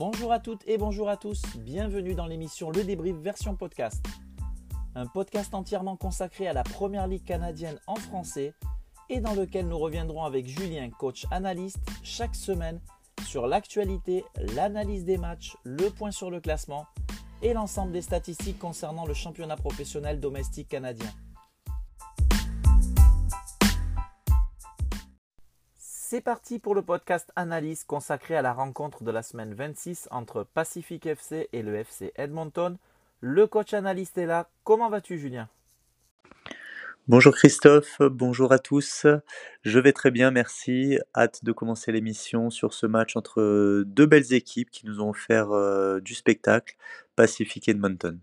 Bonjour à toutes et bonjour à tous, bienvenue dans l'émission Le Débrief version podcast. Un podcast entièrement consacré à la Première Ligue canadienne en français et dans lequel nous reviendrons avec Julien, coach analyste, chaque semaine sur l'actualité, l'analyse des matchs, le point sur le classement et l'ensemble des statistiques concernant le championnat professionnel domestique canadien. C'est parti pour le podcast Analyse consacré à la rencontre de la semaine 26 entre Pacific FC et le FC Edmonton. Le coach analyste est là. Comment vas-tu Julien? Bonjour Christophe, bonjour à tous. Je vais très bien, merci. Hâte de commencer l'émission sur ce match entre deux belles équipes qui nous ont offert euh, du spectacle, Pacific Edmonton.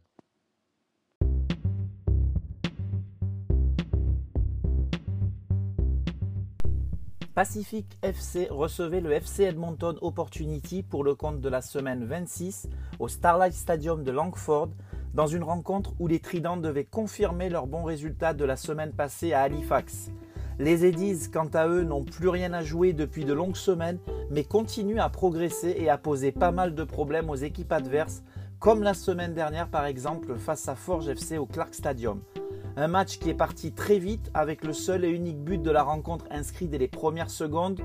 Pacific FC recevait le FC Edmonton Opportunity pour le compte de la semaine 26 au Starlight Stadium de Langford dans une rencontre où les Tridents devaient confirmer leur bon résultat de la semaine passée à Halifax. Les Eddies, quant à eux, n'ont plus rien à jouer depuis de longues semaines, mais continuent à progresser et à poser pas mal de problèmes aux équipes adverses, comme la semaine dernière par exemple face à Forge FC au Clark Stadium. Un match qui est parti très vite avec le seul et unique but de la rencontre inscrit dès les premières secondes.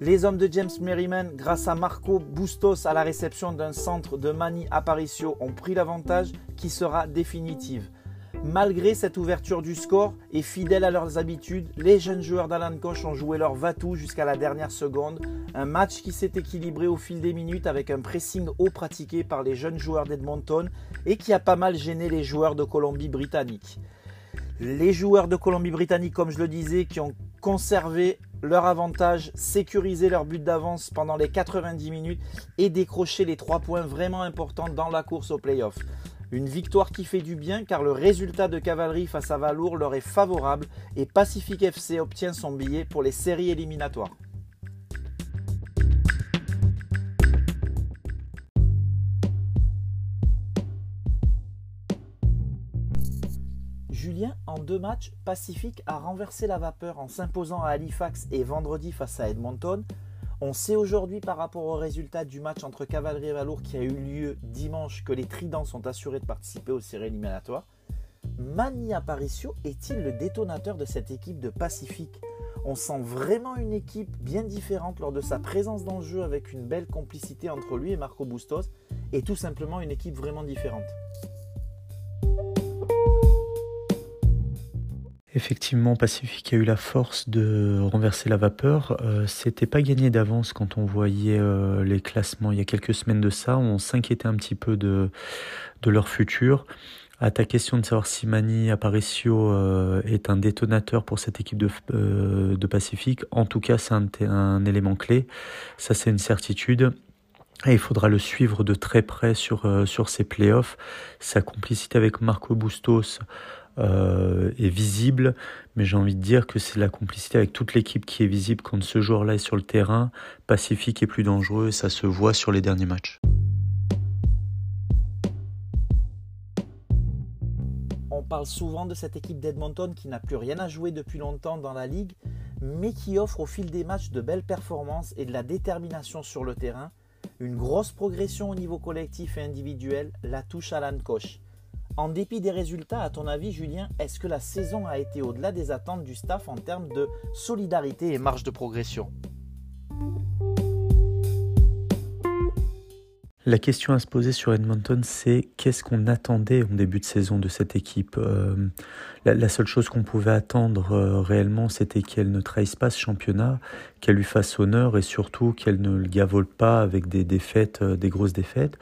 Les hommes de James Merriman, grâce à Marco Bustos à la réception d'un centre de Mani Aparicio, ont pris l'avantage qui sera définitive. Malgré cette ouverture du score et fidèles à leurs habitudes, les jeunes joueurs d'Alan Koch ont joué leur va-tout jusqu'à la dernière seconde. Un match qui s'est équilibré au fil des minutes avec un pressing haut pratiqué par les jeunes joueurs d'Edmonton et qui a pas mal gêné les joueurs de Colombie-Britannique. Les joueurs de Colombie-Britannique, comme je le disais, qui ont conservé leur avantage, sécurisé leur but d'avance pendant les 90 minutes et décroché les 3 points vraiment importants dans la course au playoff. Une victoire qui fait du bien car le résultat de cavalerie face à Valour leur est favorable et Pacific FC obtient son billet pour les séries éliminatoires. Julien, en deux matchs, Pacific a renversé la vapeur en s'imposant à Halifax et vendredi face à Edmonton. On sait aujourd'hui par rapport au résultat du match entre Cavalerie et Valour qui a eu lieu dimanche que les Tridents sont assurés de participer aux séries éliminatoires. Mani Aparicio est-il le détonateur de cette équipe de Pacific On sent vraiment une équipe bien différente lors de sa présence dans le jeu avec une belle complicité entre lui et Marco Bustos et tout simplement une équipe vraiment différente. Effectivement, Pacific a eu la force de renverser la vapeur. Euh, C'était pas gagné d'avance quand on voyait euh, les classements il y a quelques semaines de ça. On s'inquiétait un petit peu de, de leur futur. À ta question de savoir si Mani Aparicio euh, est un détonateur pour cette équipe de, de Pacific, en tout cas c'est un, élément clé. Ça c'est une certitude. Et il faudra le suivre de très près sur, sur ses playoffs. Sa complicité avec Marco Bustos euh, est visible, mais j'ai envie de dire que c'est la complicité avec toute l'équipe qui est visible quand ce joueur-là est sur le terrain. Pacifique est plus dangereux et ça se voit sur les derniers matchs. On parle souvent de cette équipe d'Edmonton qui n'a plus rien à jouer depuis longtemps dans la ligue, mais qui offre au fil des matchs de belles performances et de la détermination sur le terrain. Une grosse progression au niveau collectif et individuel, la touche à Koch. En dépit des résultats, à ton avis, Julien, est-ce que la saison a été au-delà des attentes du staff en termes de solidarité et marge de progression? La question à se poser sur Edmonton, c'est qu'est-ce qu'on attendait au début de saison de cette équipe? Euh, la, seule chose qu'on pouvait attendre euh, réellement, c'était qu'elle ne trahisse pas ce championnat, qu'elle lui fasse honneur et surtout qu'elle ne le gavole pas avec des défaites, euh, des grosses défaites.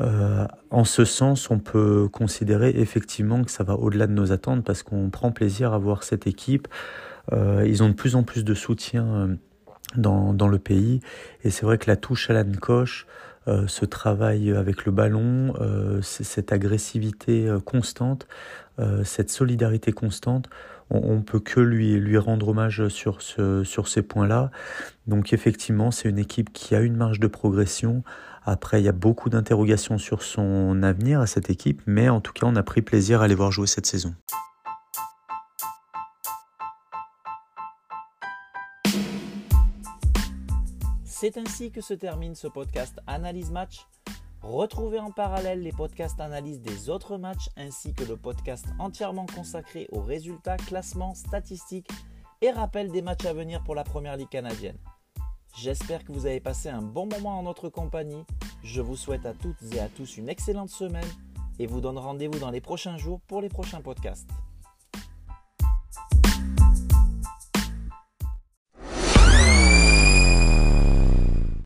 Euh, en ce sens, on peut considérer effectivement que ça va au-delà de nos attentes parce qu'on prend plaisir à voir cette équipe. Euh, ils ont de plus en plus de soutien euh, dans, dans le pays et c'est vrai que la touche à la Koch, euh, ce travail avec le ballon, cette agressivité constante, cette solidarité constante, on, on, peut que lui, lui rendre hommage sur, ce, sur ces points-là. Donc effectivement, c'est une équipe qui a une marge de progression après, il y a beaucoup d'interrogations sur son avenir à cette équipe, mais en tout cas, on a pris plaisir à les voir jouer cette saison. C'est ainsi que se termine ce podcast Analyse Match. Retrouvez en parallèle les podcasts analyse des autres matchs ainsi que le podcast entièrement consacré aux résultats, classements, statistiques et rappel des matchs à venir pour la Première Ligue canadienne. J'espère que vous avez passé un bon moment en notre compagnie. Je vous souhaite à toutes et à tous une excellente semaine et vous donne rendez-vous dans les prochains jours pour les prochains podcasts.